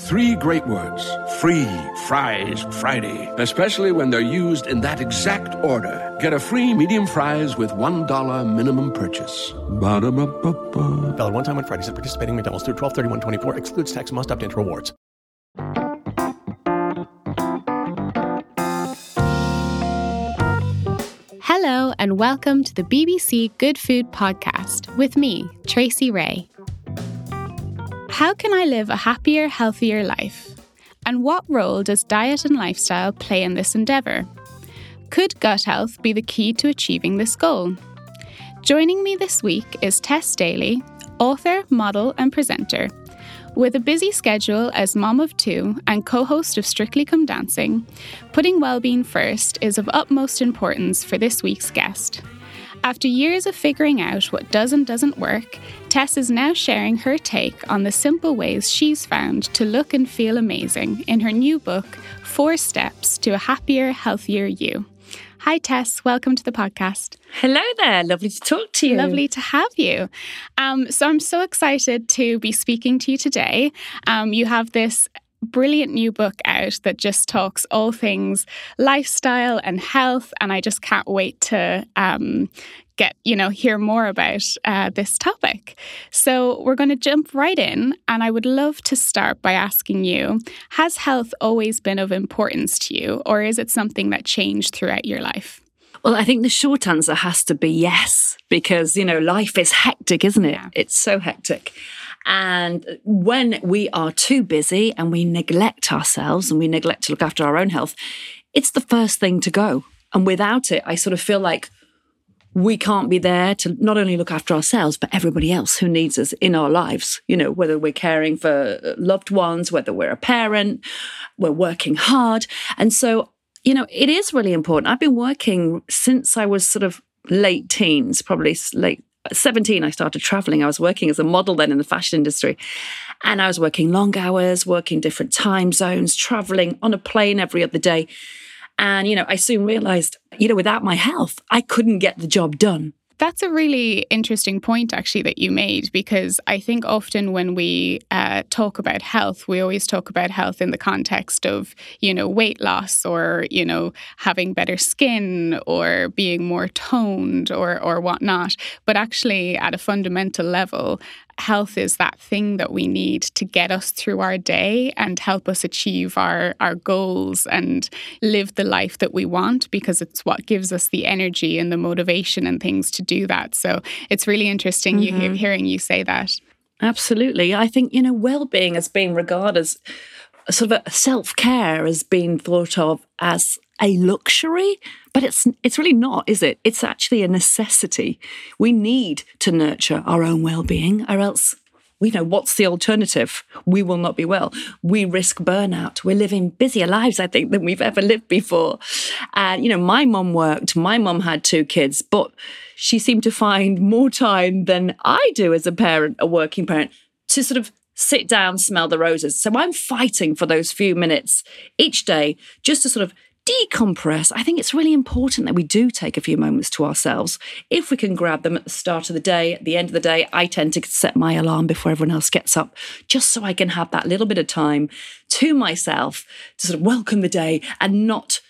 Three great words free fries Friday, especially when they're used in that exact order. Get a free medium fries with $1 minimum purchase. Ba-da-ba-ba-ba. Valid one time on Fridays at participating McDonald's through 12 31 24. Excludes tax, must opt into rewards. Hello, and welcome to the BBC Good Food Podcast with me, Tracy Ray. How can I live a happier, healthier life? And what role does diet and lifestyle play in this endeavour? Could gut health be the key to achieving this goal? Joining me this week is Tess Daly, author, model, and presenter. With a busy schedule as mom of two and co host of Strictly Come Dancing, putting well-being first is of utmost importance for this week's guest. After years of figuring out what does and doesn't work, Tess is now sharing her take on the simple ways she's found to look and feel amazing in her new book, Four Steps to a Happier, Healthier You. Hi, Tess. Welcome to the podcast. Hello there. Lovely to talk to you. Lovely to have you. Um, so, I'm so excited to be speaking to you today. Um, you have this brilliant new book out that just talks all things lifestyle and health, and I just can't wait to um, get you know hear more about uh, this topic. So we're going to jump right in, and I would love to start by asking you: Has health always been of importance to you, or is it something that changed throughout your life? Well, I think the short answer has to be yes, because, you know, life is hectic, isn't it? Yeah. It's so hectic. And when we are too busy and we neglect ourselves and we neglect to look after our own health, it's the first thing to go. And without it, I sort of feel like we can't be there to not only look after ourselves, but everybody else who needs us in our lives. You know, whether we're caring for uh, loved ones, whether we're a parent, we're working hard. And so, you know, it is really important. I've been working since I was sort of late teens, probably s- late 17, I started traveling. I was working as a model then in the fashion industry. And I was working long hours, working different time zones, traveling on a plane every other day. And, you know, I soon realized, you know, without my health, I couldn't get the job done. That's a really interesting point, actually, that you made, because I think often when we uh, talk about health, we always talk about health in the context of, you know, weight loss or, you know, having better skin or being more toned or, or whatnot. But actually, at a fundamental level, health is that thing that we need to get us through our day and help us achieve our, our goals and live the life that we want because it's what gives us the energy and the motivation and things to do that. So it's really interesting you Mhm. hearing you say that. Absolutely. I think, you know, well being has been regarded as sort of a self care has been thought of as a luxury, but it's it's really not, is it? It's actually a necessity. We need to nurture our own well being, or else we know what's the alternative. We will not be well. We risk burnout. We're living busier lives, I think, than we've ever lived before. And you know, my mum worked. My mum had two kids, but she seemed to find more time than I do as a parent, a working parent, to sort of sit down, smell the roses. So I'm fighting for those few minutes each day just to sort of decompress, I think it's really important that we do take a few moments to ourselves. If we can grab them at the start of the day, at the end of the day, I tend to set my alarm before everyone else gets up, just so I can have that little bit of time to myself to sort of welcome the day and not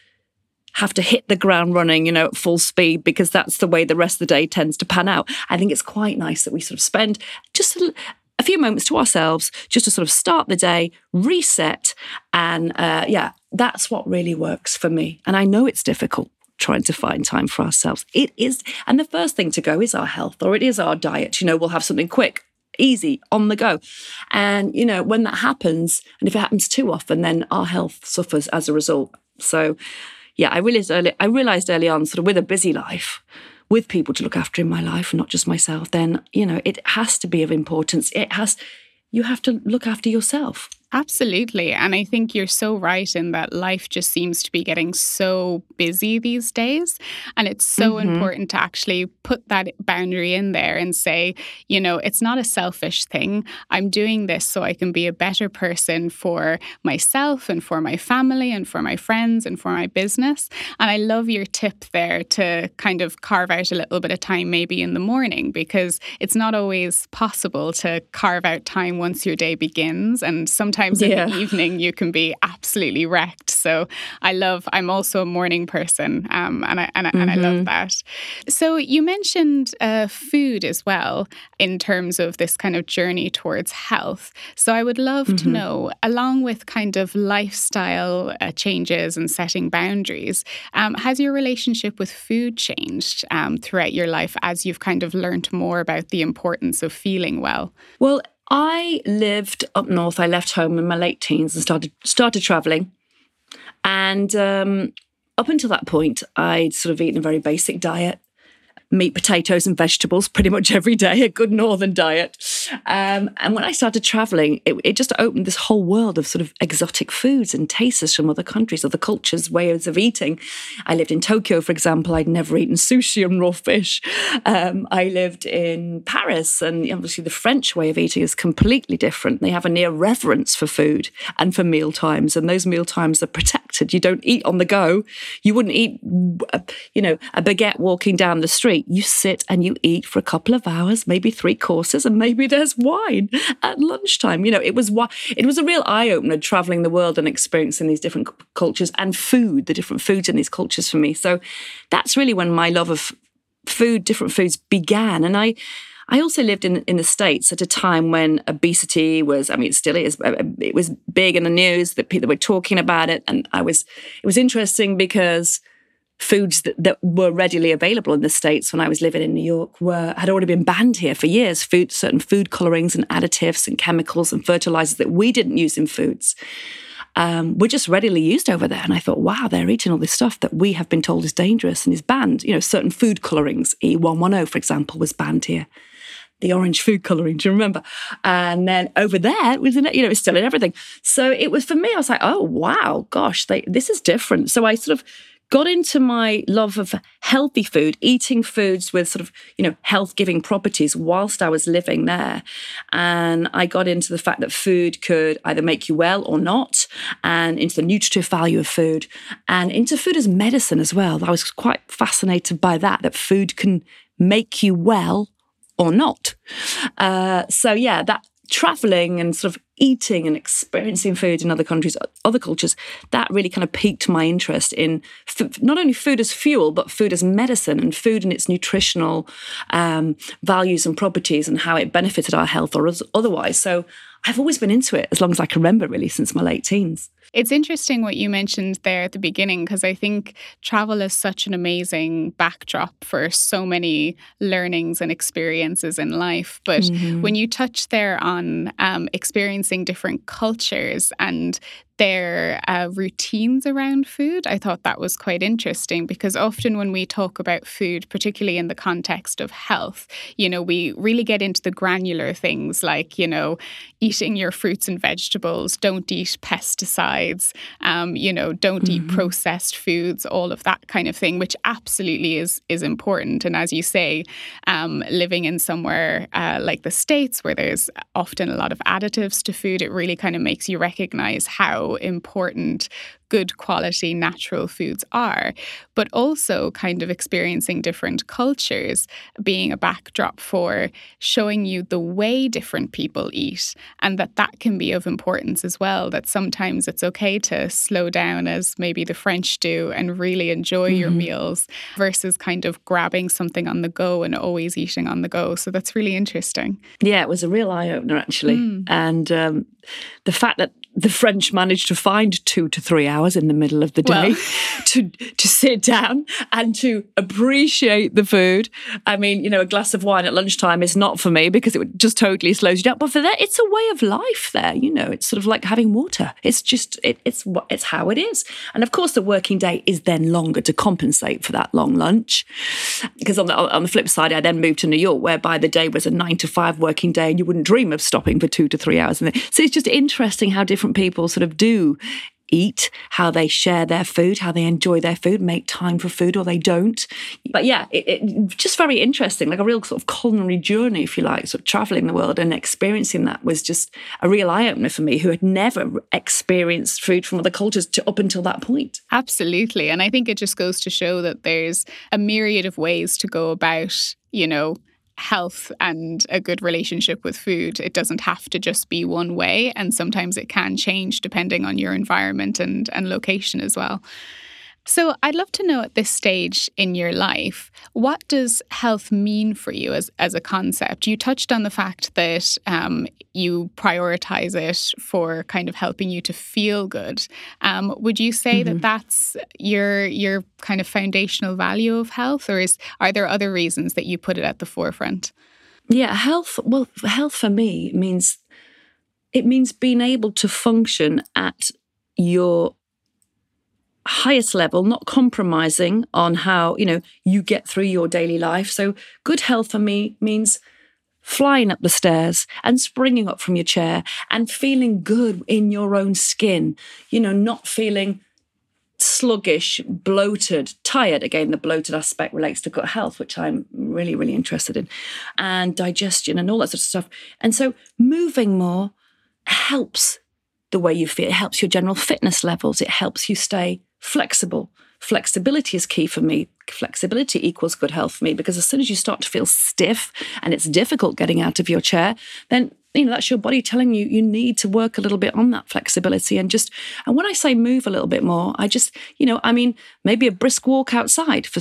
have to hit the ground running, you know, at full speed because that's the way the rest of the day tends to pan out. I think it's quite nice that we sort of spend just a, a few moments to ourselves just to sort of start the day, reset. And uh, yeah, that's what really works for me. And I know it's difficult trying to find time for ourselves. It is. And the first thing to go is our health or it is our diet. You know, we'll have something quick. Easy on the go. And, you know, when that happens, and if it happens too often, then our health suffers as a result. So, yeah, I realized early, I realized early on, sort of with a busy life, with people to look after in my life, and not just myself, then, you know, it has to be of importance. It has, you have to look after yourself. Absolutely. And I think you're so right in that life just seems to be getting so busy these days. And it's so mm-hmm. important to actually put that boundary in there and say, you know, it's not a selfish thing. I'm doing this so I can be a better person for myself and for my family and for my friends and for my business. And I love your tip there to kind of carve out a little bit of time maybe in the morning because it's not always possible to carve out time once your day begins. And sometimes sometimes in the evening you can be absolutely wrecked. So I love, I'm also a morning person um, and, I, and, I, mm-hmm. and I love mm-hmm. that. So you mentioned uh, food as well in terms of this kind of journey towards health. So I would love mm-hmm. to know, along with kind of lifestyle uh, changes and setting boundaries, um, has your relationship with food changed um, throughout your life as you've kind of learned more about the importance of feeling well? Well, I lived up north. I left home in my late teens and started started traveling. And um, up until that point, I'd sort of eaten a very basic diet meat, potatoes, and vegetables pretty much every day, a good northern diet. Um, and when I started traveling, it, it, just opened this whole world of sort of exotic foods and tastes from other countries, other cultures, ways of eating. I lived in Tokyo, for example. I'd never eaten sushi and raw fish. Um, I lived in Paris, and obviously the French way of eating is completely different. They have a near reverence for food and for meal times, and those meal times are protected. You don't eat on the go. You wouldn't eat, you know, a baguette walking down the street you sit and you eat for a couple of hours, maybe three courses, and maybe there's wine at lunchtime. You know, it was it was a real eye opener traveling the world and experiencing these different cultures and food, the different foods in these cultures for me. So that's really when my love of food, different foods began, and I. I also lived in in the states at a time when obesity was, I mean, still is. Uh, it was big in the news that people were talking about it, and I was. It was interesting because foods that, that were readily available in the states when I was living in New York were had already been banned here for years. Food, certain food colorings and additives and chemicals and fertilizers that we didn't use in foods um, were just readily used over there. And I thought, wow, they're eating all this stuff that we have been told is dangerous and is banned. You know, certain food colorings, E110, for example, was banned here the orange food coloring. Do you remember? And then over there, it was in, you know, it's still in everything. So it was for me. I was like, oh wow, gosh, they, this is different. So I sort of got into my love of healthy food, eating foods with sort of, you know, health giving properties whilst I was living there. And I got into the fact that food could either make you well or not, and into the nutritive value of food, and into food as medicine as well. I was quite fascinated by that, that food can make you well or not. Uh, so, yeah, that traveling and sort of eating and experiencing food in other countries, other cultures, that really kind of piqued my interest in f- not only food as fuel, but food as medicine and food and its nutritional um, values and properties and how it benefited our health or otherwise. So I've always been into it as long as I can remember, really, since my late teens. It's interesting what you mentioned there at the beginning because I think travel is such an amazing backdrop for so many learnings and experiences in life. But mm-hmm. when you touch there on um, experiencing different cultures and their uh, routines around food. I thought that was quite interesting because often when we talk about food, particularly in the context of health, you know, we really get into the granular things like, you know, eating your fruits and vegetables, don't eat pesticides, um, you know, don't mm-hmm. eat processed foods, all of that kind of thing, which absolutely is is important. And as you say, um, living in somewhere uh, like the States where there's often a lot of additives to food, it really kind of makes you recognize how important good quality natural foods are, but also kind of experiencing different cultures being a backdrop for showing you the way different people eat and that that can be of importance as well that sometimes it's okay to slow down as maybe the French do and really enjoy mm-hmm. your meals versus kind of grabbing something on the go and always eating on the go so that's really interesting yeah it was a real eye opener actually mm. and um, the fact that the French managed to find two to three hours in the middle of the day well. to to sit down and to appreciate the food. I mean, you know, a glass of wine at lunchtime is not for me because it just totally slows you down. But for that, it's a way of life. There, you know, it's sort of like having water. It's just it, it's what it's how it is. And of course, the working day is then longer to compensate for that long lunch. Because on the on the flip side, I then moved to New York, whereby the day was a nine to five working day, and you wouldn't dream of stopping for two to three hours. So it's just interesting how different different people sort of do eat, how they share their food, how they enjoy their food, make time for food or they don't. But yeah, it, it, just very interesting, like a real sort of culinary journey, if you like, sort of traveling the world and experiencing that was just a real eye opener for me who had never experienced food from other cultures to, up until that point. Absolutely. And I think it just goes to show that there's a myriad of ways to go about, you know, health and a good relationship with food. It doesn't have to just be one way, and sometimes it can change depending on your environment and, and location as well. So, I'd love to know at this stage in your life, what does health mean for you as, as a concept? You touched on the fact that um, you prioritize it for kind of helping you to feel good. Um, would you say mm-hmm. that that's your your kind of foundational value of health, or is are there other reasons that you put it at the forefront? Yeah, health. Well, health for me means it means being able to function at your highest level, not compromising on how, you know, you get through your daily life. So good health for me means flying up the stairs and springing up from your chair and feeling good in your own skin, you know, not feeling sluggish, bloated, tired. Again, the bloated aspect relates to gut health, which I'm really, really interested in, and digestion and all that sort of stuff. And so moving more helps the way you feel. It helps your general fitness levels. It helps you stay flexible. Flexibility is key for me. Flexibility equals good health for me because as soon as you start to feel stiff and it's difficult getting out of your chair, then you know that's your body telling you you need to work a little bit on that flexibility and just and when i say move a little bit more i just you know i mean maybe a brisk walk outside for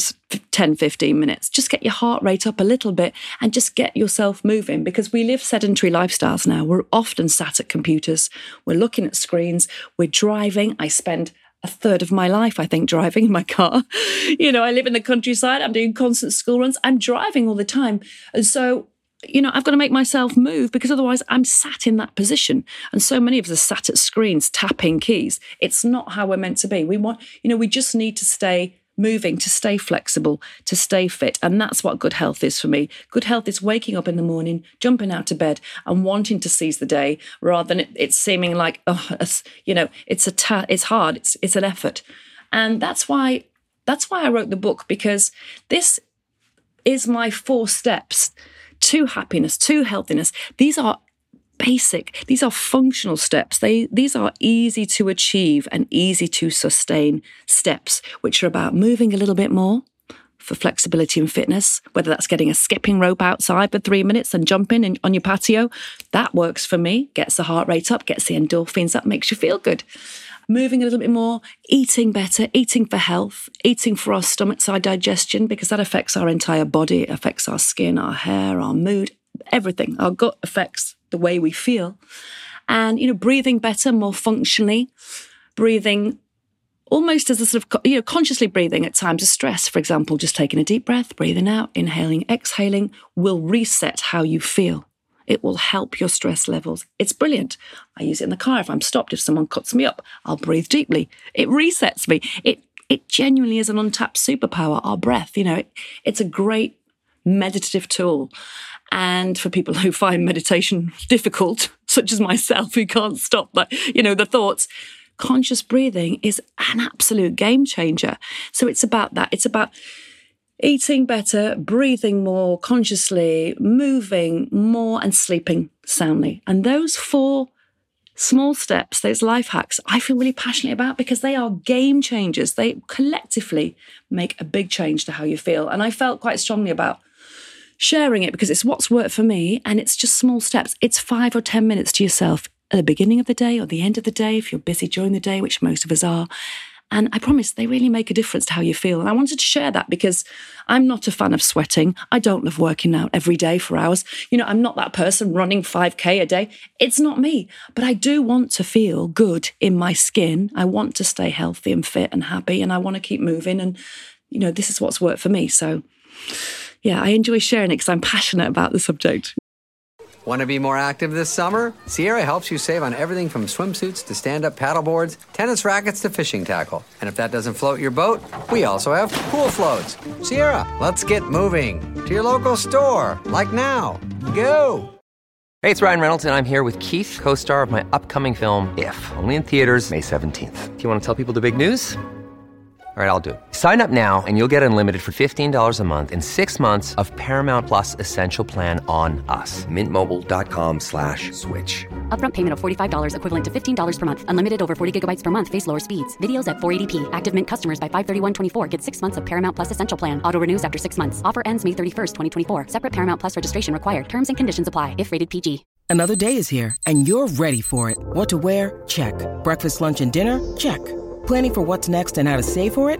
10 15 minutes. Just get your heart rate up a little bit and just get yourself moving because we live sedentary lifestyles now. We're often sat at computers. We're looking at screens. We're driving. I spend a third of my life, I think, driving in my car. you know, I live in the countryside, I'm doing constant school runs, I'm driving all the time. And so, you know, I've got to make myself move because otherwise I'm sat in that position. And so many of us are sat at screens tapping keys. It's not how we're meant to be. We want, you know, we just need to stay moving, to stay flexible, to stay fit. And that's what good health is for me. Good health is waking up in the morning, jumping out of bed, and wanting to seize the day rather than it, it's seeming like, oh, you know, it's a ta- it's hard, it's it's an effort. And that's why that's why I wrote the book because this is my four steps to happiness, to healthiness. These are basic. These are functional steps. They these are easy to achieve and easy to sustain steps, which are about moving a little bit more for flexibility and fitness, whether that's getting a skipping rope outside for three minutes and jumping in, on your patio. That works for me, gets the heart rate up, gets the endorphins up, makes you feel good. Moving a little bit more, eating better, eating for health, eating for our stomachs, our digestion, because that affects our entire body, it affects our skin, our hair, our mood, everything. Our gut affects the way we feel. And, you know, breathing better, more functionally, breathing almost as a sort of, you know, consciously breathing at times of stress. For example, just taking a deep breath, breathing out, inhaling, exhaling will reset how you feel. It will help your stress levels. It's brilliant. I use it in the car if I'm stopped, if someone cuts me up, I'll breathe deeply. It resets me. It it genuinely is an untapped superpower, our breath. You know, it, it's a great meditative tool. And for people who find meditation difficult, such as myself, who can't stop that, you know, the thoughts, conscious breathing is an absolute game changer. So it's about that. It's about eating better, breathing more consciously, moving more, and sleeping soundly. And those four small steps, those life hacks, I feel really passionate about because they are game changers. They collectively make a big change to how you feel. And I felt quite strongly about sharing it because it's what's worked for me and it's just small steps. It's five or 10 minutes to yourself at the beginning of the day or the end of the day if you're busy during the day, which most of us are. And I promise they really make a difference to how you feel. And I wanted to share that because I'm not a fan of sweating. I don't love working out every day for hours. You know, I'm not that person running 5K a day. It's not me. But I do want to feel good in my skin. I want to stay healthy and fit and happy. And I want to keep moving. And, you know, this is what's worked for me. So, yeah, I enjoy sharing it because I'm passionate about the subject. Want to be more active this summer? Sierra helps you save on everything from swimsuits to stand up paddleboards, tennis rackets to fishing tackle. And if that doesn't float your boat, we also have pool floats. Sierra, let's get moving to your local store, like now. Go! Hey, it's Ryan Reynolds, and I'm here with Keith, co star of my upcoming film, If, only in theaters, May 17th. Do you want to tell people the big news? All right, I'll do it. Sign up now and you'll get unlimited for $15 a month in six months of Paramount Plus Essential Plan on us. Mintmobile.com slash switch. Upfront payment of $45 equivalent to $15 per month. Unlimited over 40 gigabytes per month. Face lower speeds. Videos at 480p. Active Mint customers by 531.24 get six months of Paramount Plus Essential Plan. Auto renews after six months. Offer ends May 31st, 2024. Separate Paramount Plus registration required. Terms and conditions apply if rated PG. Another day is here and you're ready for it. What to wear? Check. Breakfast, lunch, and dinner? Check. Planning for what's next and how to save for it?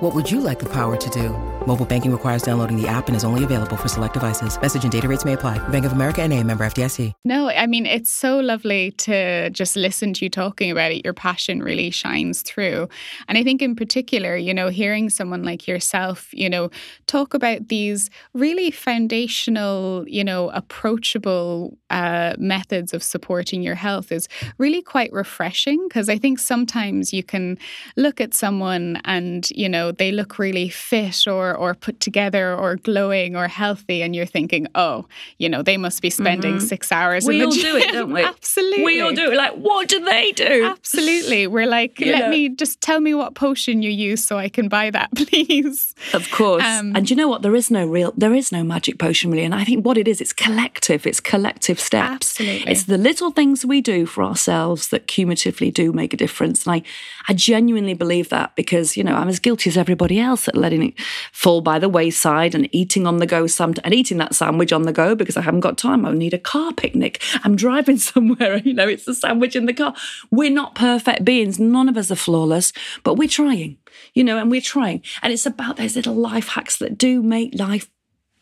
What would you like the power to do? Mobile banking requires downloading the app and is only available for select devices. Message and data rates may apply. Bank of America and a member FDIC. No, I mean, it's so lovely to just listen to you talking about it. Your passion really shines through. And I think in particular, you know, hearing someone like yourself, you know, talk about these really foundational, you know, approachable uh, methods of supporting your health is really quite refreshing because I think sometimes you can look at someone and, you know, they look really fit or or put together or glowing or healthy and you're thinking, "Oh, you know, they must be spending Mhm. 6 hours We in the all gym." do it, don't we? Absolutely. We all do it. Like, what do they do? Absolutely. We're like, You "Let know. me just tell me what potion you use so I can buy that, please." Of course. Um, and you know what? There is no real, there is no magic potion really. And I think what it is, it's collective. It's collective steps. Absolutely. It's the little things we do for ourselves that cumulatively do make a difference. And I, I genuinely believe that because, you know, I'm as guilty as everybody else at letting it fall by the wayside and eating on the go some and eating that sandwich on the go because I haven't got time. I need a car picnic. I'm driving somewhere, you know, it's a sandwich in the car. We're not perfect beings. None of us are flawless, but we're trying, you know, and we're trying. And it's about those little life hacks that do make life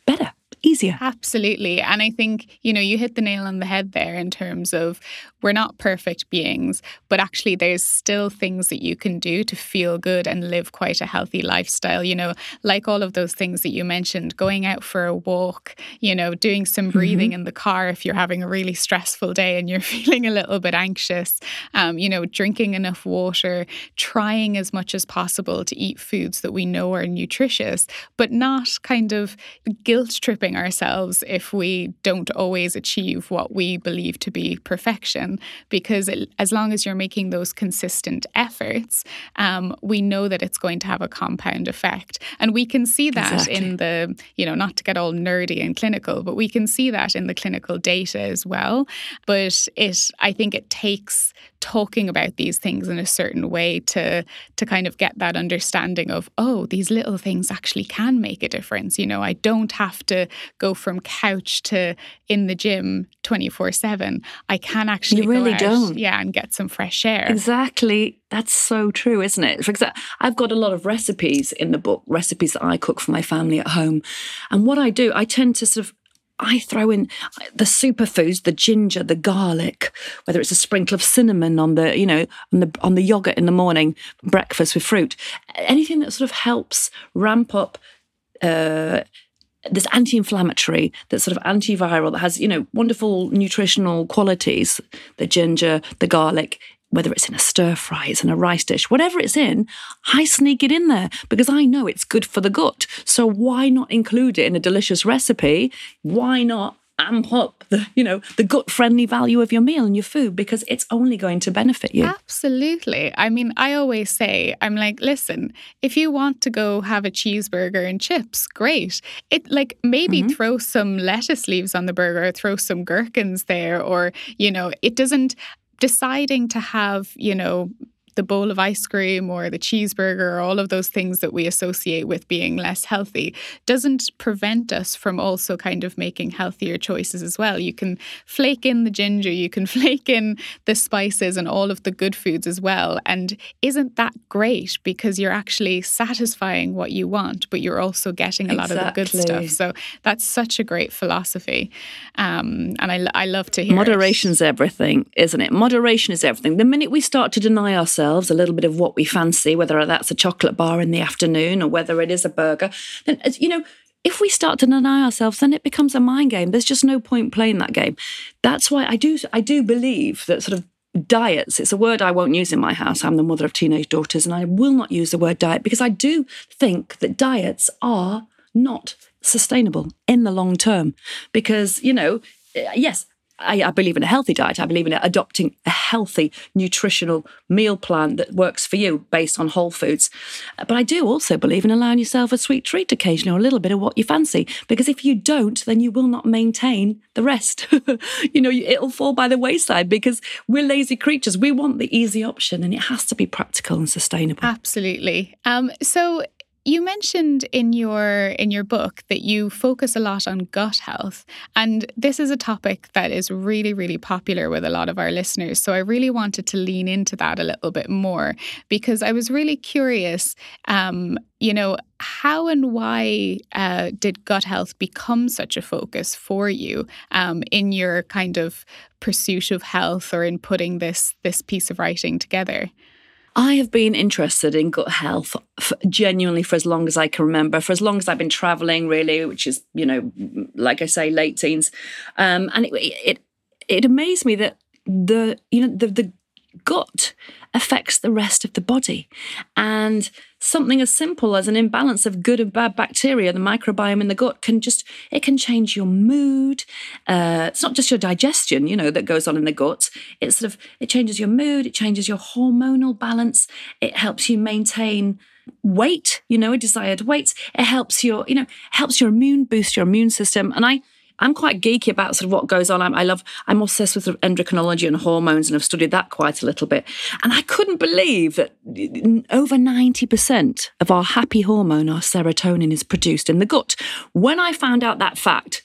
better, easier. Absolutely. And I think, you know, you hit the nail on the head there in terms of we're not perfect beings, but actually there's still things that you can do to feel good and live quite a healthy lifestyle. You know, like all of those things that you mentioned, going out for a walk, you know, doing some breathing in the car if you're having a really stressful day and you're feeling a little bit anxious, um, you know, drinking enough water, trying as much as possible to eat foods that we know are nutritious, but not kind of guilt tripping ourselves if we don't always achieve what we believe to be perfection. Because it- as long as you're making those consistent efforts, um, we know that it's going to have a compound effect. And we can see that Exactly. in the, you know, not to get all nerdy and clinical, but we can see that in the clinical data as well. But it, I think it takes talking about these things in a certain way to to kind of get that understanding of oh these little things actually can make a difference you know i don't have to go from couch to in the gym 24/7 i can actually You really out, don't. yeah and get some fresh air Exactly. That's so true, isn't it? For example, I've got a lot of recipes in the book, recipes that I cook for my family at home. And what I do, I tend to sort of I throw in the superfoods, the ginger, the garlic, whether it's a sprinkle of cinnamon on the, you know, on the on the yogurt in the morning, breakfast with fruit, anything that sort of helps ramp up uh, this anti-inflammatory, that's sort of antiviral, that has you know wonderful nutritional qualities. The ginger, the garlic, whether it's in a stir fry, it's in a rice dish, whatever it's in, I sneak it in there because I know it's good for the gut. So why not include it in a delicious recipe? Why not amp up the you know the gut friendly value of your meal and your food because it's only going to benefit you. Absolutely. I mean i always say i'm like listen if you want to go have a cheeseburger and chips great. It like maybe mm-hmm. throw some lettuce leaves on the burger throw some gherkins there or you know it doesn't deciding to have you know the bowl of ice cream or the cheeseburger or all of those things that we associate with being less healthy doesn't prevent us from also kind of making healthier choices as well. You can flake in the ginger, you can flake in the spices and all of the good foods as well. And isn't that great because you're actually satisfying what you want, but you're also getting a exactly. lot of the good stuff. So that's such a great philosophy. Um, and I, I love to hear Moderation's it. everything, isn't it? Moderation is everything. The minute we start to deny ourselves, ourselves a little bit of what we fancy, whether that's a chocolate bar in the afternoon or whether it is a burger, then, you know, if we start to deny ourselves, then it becomes a mind game. There's just no point playing that game. That's why I do, I do believe that sort of diets it's a word i won't use in my house i'm the mother of teenage daughters and i will not use the word diet because i do think that diets are not sustainable in the long term because you know eh, yes I, I, believe in a healthy diet. I believe in adopting a healthy nutritional meal plan that works for you based on whole foods. But I do also believe in allowing yourself a sweet treat occasionally or a little bit of what you fancy. Because if you don't, then you will not maintain the rest. you know, it'll fall by the wayside because we're lazy creatures. We want the easy option and it has to be practical and sustainable. Absolutely. Um, so you mentioned in your in your book that you focus a lot on gut health, and this is a topic that is really really popular with a lot of our listeners. So I really wanted to lean into that a little bit more because I was really curious. Um, you know, how and why uh, did gut health become such a focus for you um, in your kind of pursuit of health or in putting this this piece of writing together? I have been interested in gut health for, genuinely for as long as I can remember, for as long as I've been traveling, really, which is, you know, like I say, late teens. Um, and it, it, it amazed me that the, you know, the, the gut affects the rest of the body. And something as simple as an imbalance of good and bad bacteria, the microbiome in the gut, can just, it can change your mood. Uh, it's not just your digestion, you know, that goes on in the gut. It sort of, it changes your mood, it changes your hormonal balance, it helps you maintain weight, you know, a desired weight. It helps your, you know, helps your immune, boost your immune system. And I, I'm quite geeky about sort of what goes on. I'm, I love, I'm obsessed with endocrinology and hormones and I've studied that quite a little bit. And I couldn't believe that over 90% of our happy hormone, our serotonin, is produced in the gut. When I found out that fact,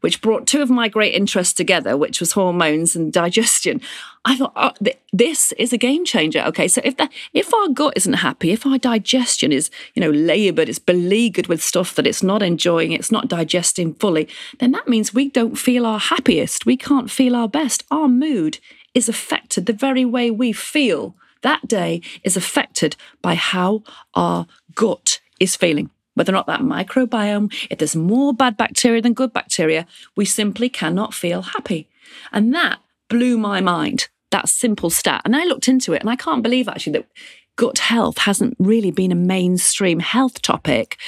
which brought two of my great interests together, which was hormones and digestion. I thought oh, th- this is a game changer. Okay, so if if our gut isn't happy, if our digestion is you know laboured, it's beleaguered with stuff that it's not enjoying, it's not digesting fully, then that means we don't feel our happiest. We can't feel our best. Our mood is affected. The very way we feel that day is affected by how our gut is feeling whether or not that microbiome, if there's more bad bacteria than good bacteria, we simply cannot feel happy. And that blew my mind, that simple stat. And I looked into it and I can't believe actually that gut health hasn't really been a mainstream health topic.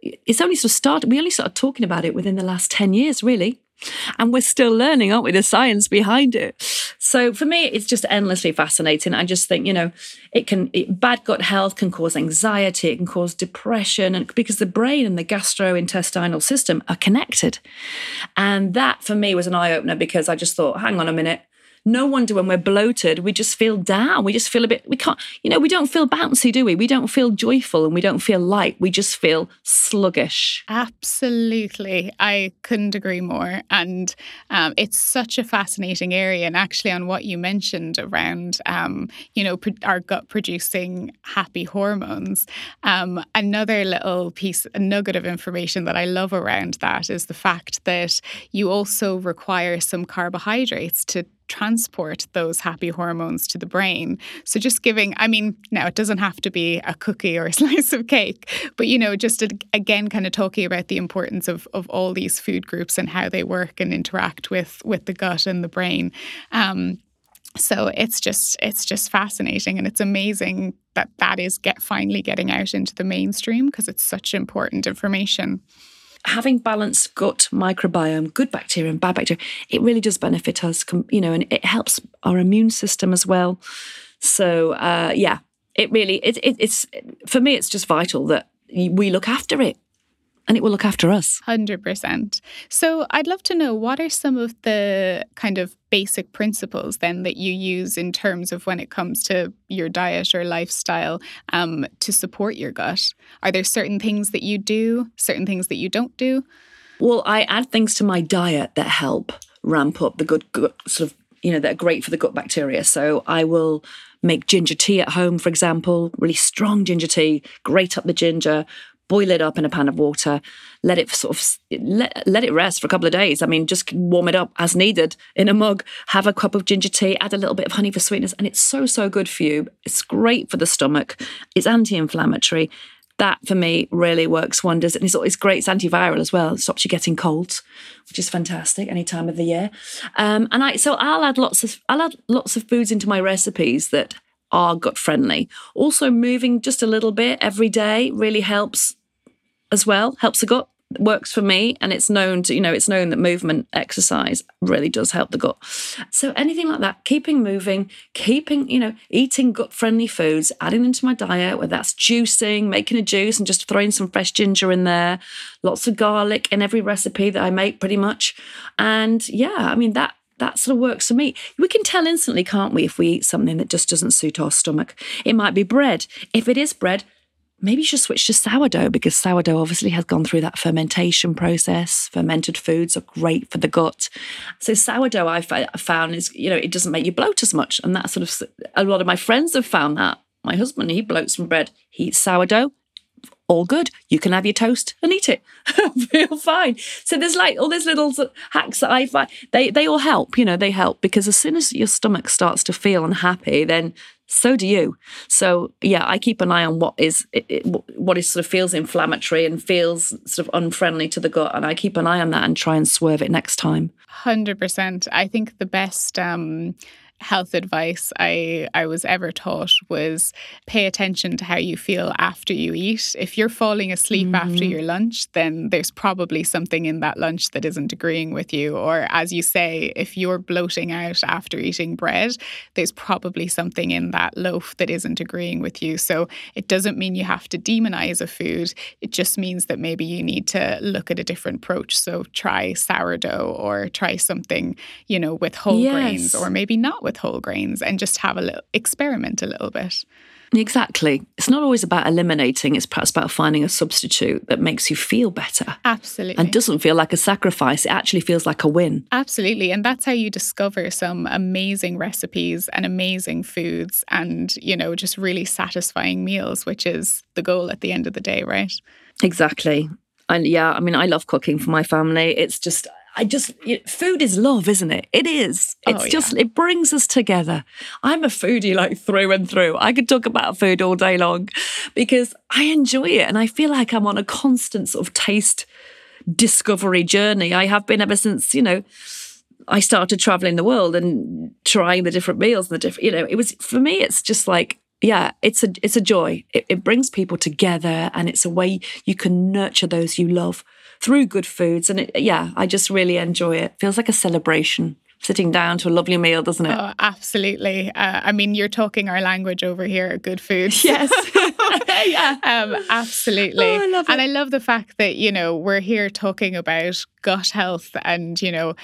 It's only sort of started, we only started talking about it within the last 10 years, really. And we're still learning, aren't we, the science behind it. So for me, it's just endlessly fascinating. I just think, you know, it can, it, bad gut health can cause anxiety, it can cause depression, and because the brain and the gastrointestinal system are connected. And that for me was an eye opener because I just thought, hang on a minute, no wonder when we're bloated, we just feel down. We just feel a bit, we can't, you know, we don't feel bouncy, do we? We don't feel joyful and we don't feel light. We just feel sluggish. Absolutely. I couldn't agree more. And um, it's such a fascinating area. And actually, on what you mentioned around, um, you know, our gut producing happy hormones, um, another little piece, a nugget of information that I love around that is the fact that you also require some carbohydrates to transport those happy hormones to the brain. So just giving, I mean, now it doesn't have to be a cookie or a slice of cake, but you know, just again, kind of talking about the importance of of all these food groups and how they work and interact with with the gut and the brain. Um, so it's just it's just fascinating and it's amazing that that is get finally getting out into the mainstream because it's such important information. Having balanced gut microbiome, good bacteria and bad bacteria, it really does benefit us, you know, and it helps our immune system as well. So uh, yeah, it really it, it, it's for me, it's just vital that we look after it and it will look after us. 100%. So I'd love to know what are some of the kind of basic principles then that you use in terms of when it comes to your diet or lifestyle um, to support your gut? Are there certain things that you do, certain things that you don't do? Well, I add things to my diet that help ramp up the good, good sort of, you know, that are great for the gut bacteria. So I will make ginger tea at home, for example, really strong ginger tea, grate up the ginger, boil it up in a pan of water, let it sort of let, let it rest for a couple of days. I mean, just warm it up as needed in a mug. Have a cup of ginger tea, add a little bit of honey for sweetness, and it's so so good for you. It's great for the stomach. It's anti-inflammatory. That for me really works wonders, and it's, it's great. It's antiviral as well. It stops you getting colds, which is fantastic any time of the year. Um, and I so I'll add lots of I'll add lots of foods into my recipes that are gut friendly. Also, moving just a little bit every day really helps as well, helps the gut works for me and it's known to you know it's known that movement exercise really does help the gut so anything like that keeping moving keeping you know eating gut friendly foods adding them to my diet whether that's juicing making a juice and just throwing some fresh ginger in there lots of garlic in every recipe that i make pretty much and yeah i mean that that sort of works for me. We can tell instantly, can't we, if we eat something that just doesn't suit our stomach? It might be bread. If it is bread, maybe you should switch to sourdough because sourdough obviously has gone through that fermentation process. Fermented foods are great for the gut. So sourdough I found is, you know, it doesn't make you bloat as much. And that sort of, a lot of my friends have found that. My husband, he bloats from bread. He eats sourdough all good. You can have your toast and eat it. Feel fine. So there's like all these little hacks that I find they they all help. You know, they help because as soon as your stomach starts to feel unhappy, then so do you. So yeah, I keep an eye on what is it, what is sort of feels inflammatory and feels sort of unfriendly to the gut, and I keep an eye on that and try and swerve it next time. Hundred percent. I think the best. Um, health advice I, I was ever taught was pay attention to how you feel after you eat. If you're falling asleep mm-hmm. after your lunch, then there's probably something in that lunch that isn't agreeing with you. Or, as you say, if you're bloating out after eating bread, there's probably something in that loaf that isn't agreeing with you. So, it doesn't mean you have to demonize a food. It just means that maybe you need to look at a different approach. So, try sourdough or try something, you know, with whole yes. grains or maybe not with whole grains and just have a little experiment a little bit. Exactly. It's not always about eliminating, it's perhaps about finding a substitute that makes you feel better. Absolutely. And doesn't feel like a sacrifice. It actually feels like a win. Absolutely. And that's how you discover some amazing recipes and amazing foods and, you know, just really satisfying meals, which is the goal at the end of the day, right? Exactly. And yeah, I mean, I love cooking for my family. It's just, I just, food is love, isn't it? It is. Oh, it's oh, yeah. just, it brings us together. I'm a foodie like through and through. I could talk about food all day long because I enjoy it and I feel like I'm on a constant sort of taste discovery journey. I have been ever since, you know, I started traveling the world and trying the different meals and the different, you know, it was, for me, it's just like, yeah, it's a it's a joy. It, it brings people together, and it's a way you can nurture those you love through good foods. And it, yeah, I just really enjoy it. Feels like a celebration sitting down to a lovely meal, doesn't it? Oh, absolutely. Uh, I mean, you're talking our language over here, good food. Yes. yeah. Um, absolutely. Oh, I love it. and I love the fact that, you know, we're here talking about gut health and, you know,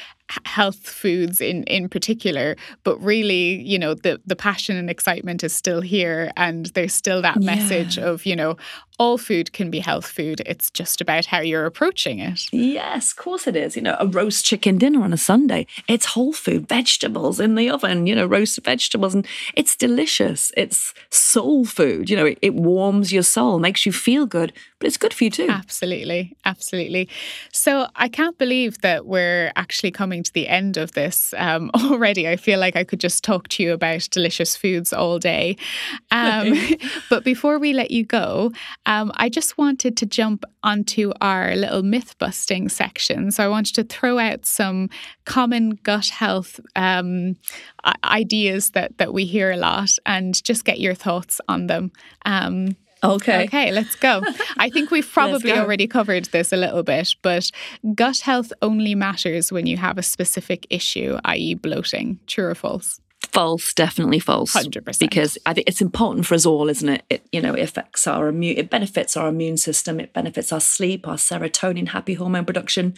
health foods in in particular but really you know the the passion and excitement is still here and there's still that yeah. message of you know all food can be health food. It's just about how you're approaching it. Yes of course it is. You know a roast chicken dinner on a sunday it's whole food vegetables in the oven you know roasted vegetables and it's delicious. It's soul food. You know it, it warms your soul makes you feel good but it's good for you too. Absolutely absolutely. So i can't believe that we're actually coming coming to the end of this um, already. I feel like I could just talk to you about delicious foods all day. Um, but before we let you go, um, I just wanted to jump onto our little myth busting section. So I wanted to throw out some common gut health um, ideas that, that we hear a lot and just get your thoughts on them. Um, Okay. Okay, let's go. I think we've probably already covered this a little bit, but gut health only matters when you have a specific issue, i.e., bloating. True or false? False, definitely false. 100%. Because I think it's important for us all, isn't it? It you know, it affects our immune it benefits our immune system, it benefits our sleep, our serotonin, happy hormone production.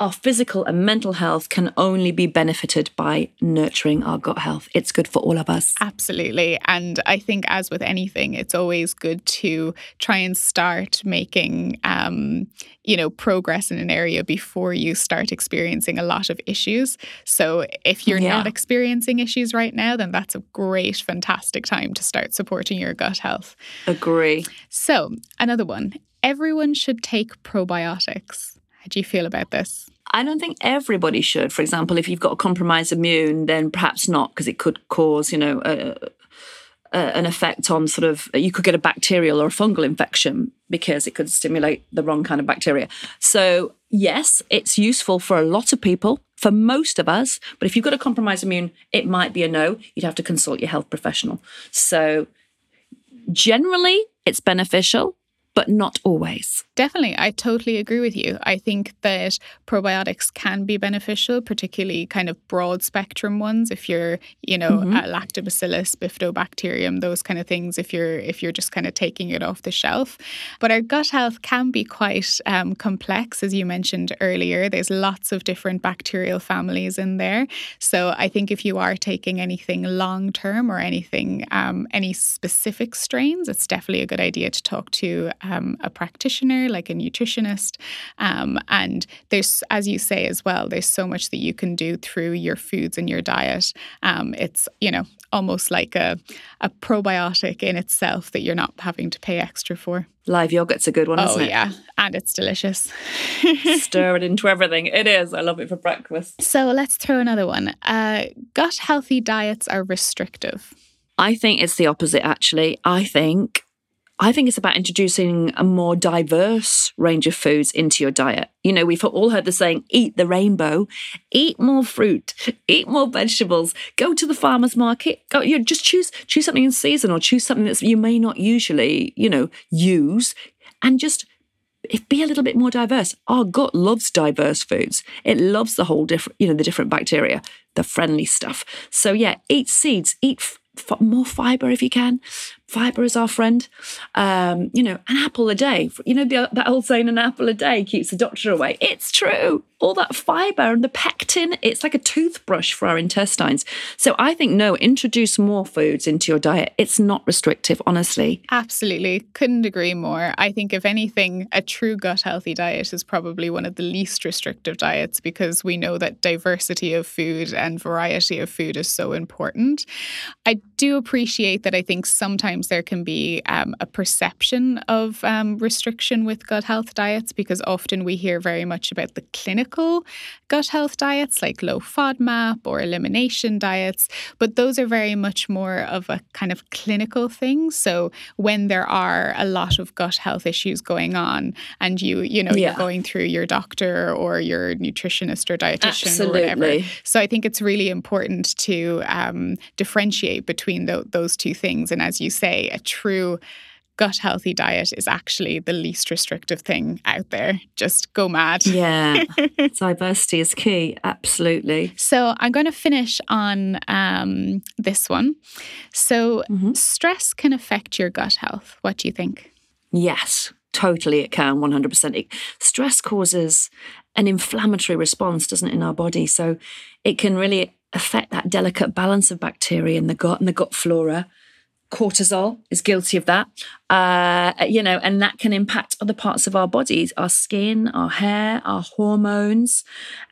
Our physical and mental health can only be benefited by nurturing our gut health. It's good for all of us. Absolutely. And I think, as with anything, it's always good to try and start making, um, you know, progress in an area before you start experiencing a lot of issues. So if you're Yeah. not experiencing issues right now, then that's a great, fantastic time to start supporting your gut health. Agree. So, another one everyone should take probiotics. How do you feel about this? I don't think everybody should. For example, if you've got a compromised immune, then perhaps not, because it could cause, you know, a, a, an effect on sort of, you could get a bacterial or a fungal infection because it could stimulate the wrong kind of bacteria. So, yes, it's useful for a lot of people, for most of us. But if you've got a compromised immune, it might be a no. You'd have to consult your health professional. So, generally, it's beneficial, but not always. Definitely. I totally agree with you. I think that probiotics can be beneficial, particularly kind of broad spectrum ones if you're, you know, Mhm. uh, lactobacillus, bifidobacterium, those kind of things if you're if you're just kind of taking it off the shelf. But our gut health can be quite um, complex as you mentioned earlier. There's lots of different bacterial families in there. So I think if you are taking anything long term or anything um, any specific strains, it's definitely a good idea to talk to um, a practitioner, like a nutritionist. Um, and there's, as you say as well, there's so much that you can do through your foods and your diet. Um, it's, you know, almost like a, a probiotic in itself that you're not having to pay extra for. Live yogurt's a good one, oh, isn't it? yeah. And it's delicious. Stir it into everything. It is. I love it for breakfast. So let's throw another one. Uh, gut healthy diets are restrictive. I think it's the opposite actually. I think I think it's about introducing a more diverse range of foods into your diet. You know, we've all heard the saying, eat the rainbow, eat more fruit, eat more vegetables, go to the farmer's market, go, you know, just choose choose something in season or choose something that you may not usually, you know, use and just if be a little bit more diverse. Our gut loves diverse foods. It loves the whole different, you know, the different bacteria, the friendly stuff. So yeah, eat seeds, eat f- more fiber if you can. Fiber is our friend. Um, you know, an apple a day. You know the, that old saying, "An apple a day keeps the doctor away." It's true. All that fiber and the pectin, it's like a toothbrush for our intestines. So I think no, introduce more foods into your diet. It's not restrictive, honestly. Absolutely. Couldn't agree more. I think, if anything, a true gut healthy diet is probably one of the least restrictive diets because we know that diversity of food and variety of food is so important. I do appreciate that I think sometimes there can be um, a perception of um, restriction with gut health diets because often we hear very much about the clinical gut health diets like low FODMAP or elimination diets, but those are very much more of a kind of clinical thing. So when there are a lot of gut health issues going on and you, you know, Yeah. you're going through your doctor or your nutritionist or dietitian or whatever. So I think it's really important to um, differentiate between tho- those two things. And as you say, a true gut healthy diet is actually the least restrictive thing out there. Just go mad. Yeah, diversity is key. Absolutely. So I'm going to finish on um, this one. So stress can affect your gut health. What do you think? Yes, totally it can, 100%. Stress causes an inflammatory response, doesn't it, in our body? So it can really affect that delicate balance of bacteria in the gut and the gut flora. Cortisol is guilty of that, uh, you know, and that can impact other parts of our bodies, our skin, our hair, our hormones.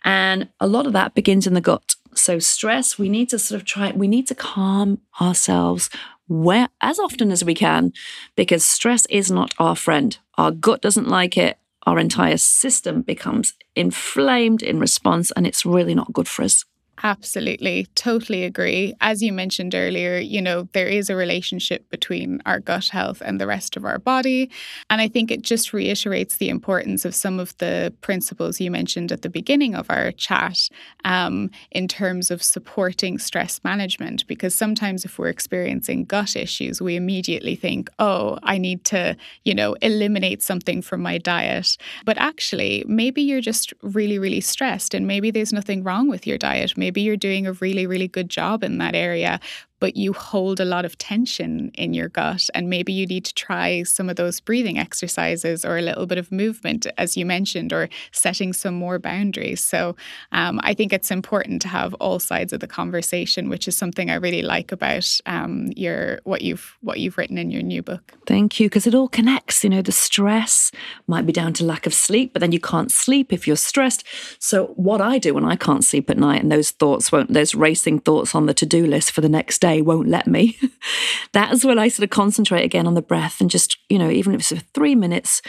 And a lot of that begins in the gut. So, stress, we need to sort of try, we need to calm ourselves where as often as we can because stress is not our friend. Our gut doesn't like it. Our entire system becomes inflamed in response, and it's really not good for us. Absolutely. Totally agree. As you mentioned earlier, you know, there is a relationship between our gut health and the rest of our body. And I think it just reiterates the importance of some of the principles you mentioned at the beginning of our chat um, in terms of supporting stress management. Because sometimes if we're experiencing gut issues, we immediately think, oh, I need to, you know, eliminate something from my diet. But actually, maybe you're just really, really stressed and maybe there's nothing wrong with your diet. Maybe maybe you're doing a really, really good job in that area, but you hold a lot of tension in your gut. And maybe you need to try some of those breathing exercises or a little bit of movement, as you mentioned, or setting some more boundaries. So um, I think it's important to have all sides of the conversation, which is something I really like about um, your what you've what you've written in your new book. Thank you, because it all connects. You know, the stress might be down to lack of sleep, but then you can't sleep if you're stressed. So what I do when I can't sleep at night and those thoughts won't, those racing thoughts on the to-do list for the next day day won't let me. That's when I sort of concentrate again on the breath and just, you know, even if it's for three minutes,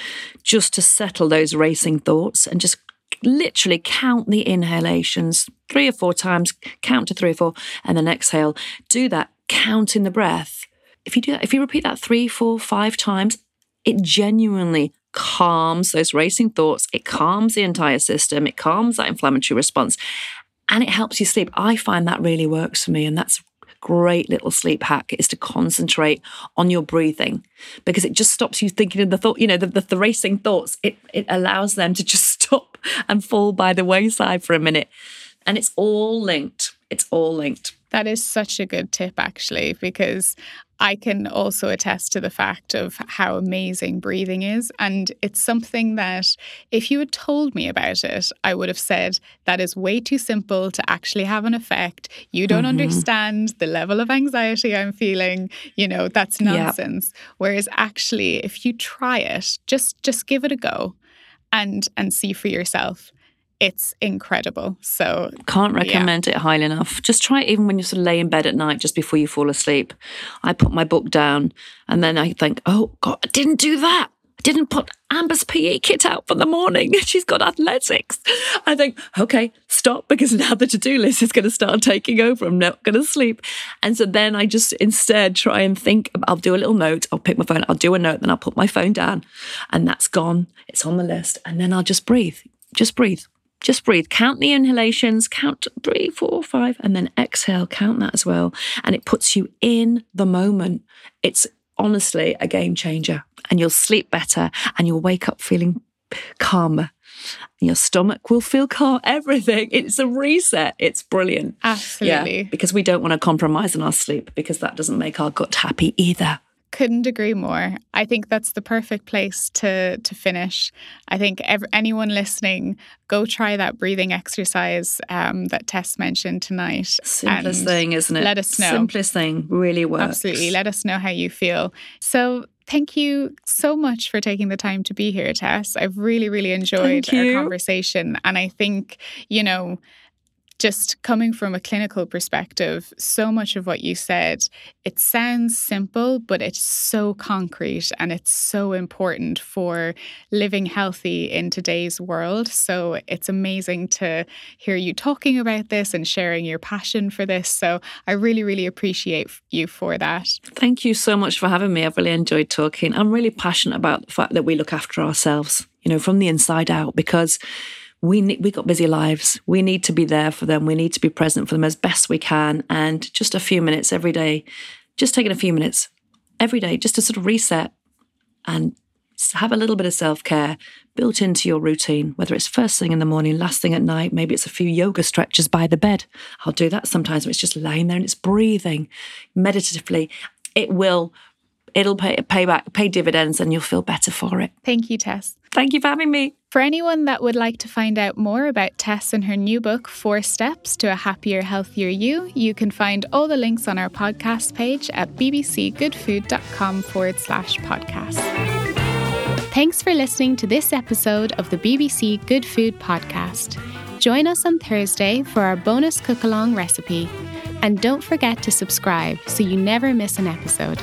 just to settle those racing thoughts and just literally count the inhalations three or four times, count to three or four, and then exhale. Do that, counting the breath. If you do that, if you repeat that three, four, five times, it genuinely calms those racing thoughts. It calms the entire system. It calms that inflammatory response and it helps you sleep. I find that really works for me. And that's great little sleep hack is to concentrate on your breathing because it just stops you thinking of the thought, you know, the, the, the racing thoughts. It, it allows them to just stop and fall by the wayside for a minute. And it's all linked. It's all linked. That is such a good tip, actually, because I can also attest to the fact of how amazing breathing is. And it's something that if you had told me about it, I would have said that is way too simple to actually have an effect. You don't mm-hmm. understand the level of anxiety I'm feeling. You know, that's nonsense. Yep. Whereas actually, if you try it, just just give it a go and and see for yourself it's incredible. So can't recommend yeah. it highly enough. Just try it even when you sort of lay in bed at night just before you fall asleep. I put my book down and then I think, oh God, I didn't do that. I didn't put Amber's PE kit out for the morning. She's got athletics. I think, okay, stop because now the to-do list is going to start taking over. I'm not going to sleep. And so then I just instead try and think, I'll do a little note. I'll pick my phone, I'll do a note, then I'll put my phone down and that's gone. It's on the list. And then I'll just breathe. Just breathe just breathe. Count the inhalations, count three, four, five, and then exhale, count that as well. And it puts you in the moment. It's honestly a game changer. And you'll sleep better and you'll wake up feeling calmer. Your stomach will feel calm. Everything. It's a reset. It's brilliant. Absolutely. Yeah, because we don't want to compromise on our sleep because that doesn't make our gut happy either. Couldn't agree more. I think that's the perfect place to to finish. I think ev- anyone listening, go try that breathing exercise um, that Tess mentioned tonight. Simplest thing, isn't it? Let us know. Simplest thing really works. Absolutely. Let us know how you feel. So thank you so much for taking the time to be here, Tess. I've really, really enjoyed our conversation. And I think, you know, just coming from a clinical perspective, so much of what you said, it sounds simple, but it's so concrete and it's so important for living healthy in today's world. So it's amazing to hear you talking about this and sharing your passion for this. So I really, really appreciate you for that. Thank you so much for having me. I've really enjoyed talking. I'm really passionate about the fact that we look after ourselves, you know, from the inside out because we need, we got busy lives. We need to be there for them. We need to be present for them as best we can. And just a few minutes every day, just taking a few minutes every day, just to sort of reset and have a little bit of self care built into your routine, whether it's first thing in the morning, last thing at night, maybe it's a few yoga stretches by the bed. I'll do that sometimes when it's just lying there and it's breathing meditatively. It will it'll pay, pay back, pay dividends, and you'll feel better for it. Thank you, Tess. Thank you for having me. For anyone that would like to find out more about Tess and her new book, Four Steps to a Happier, Healthier You, you can find all the links on our podcast page at bbcgoodfood.com forward slash podcast. Thanks for listening to this episode of the BBC Good Food Podcast. Join us on Thursday for our bonus cook along recipe. And don't forget to subscribe so you never miss an episode.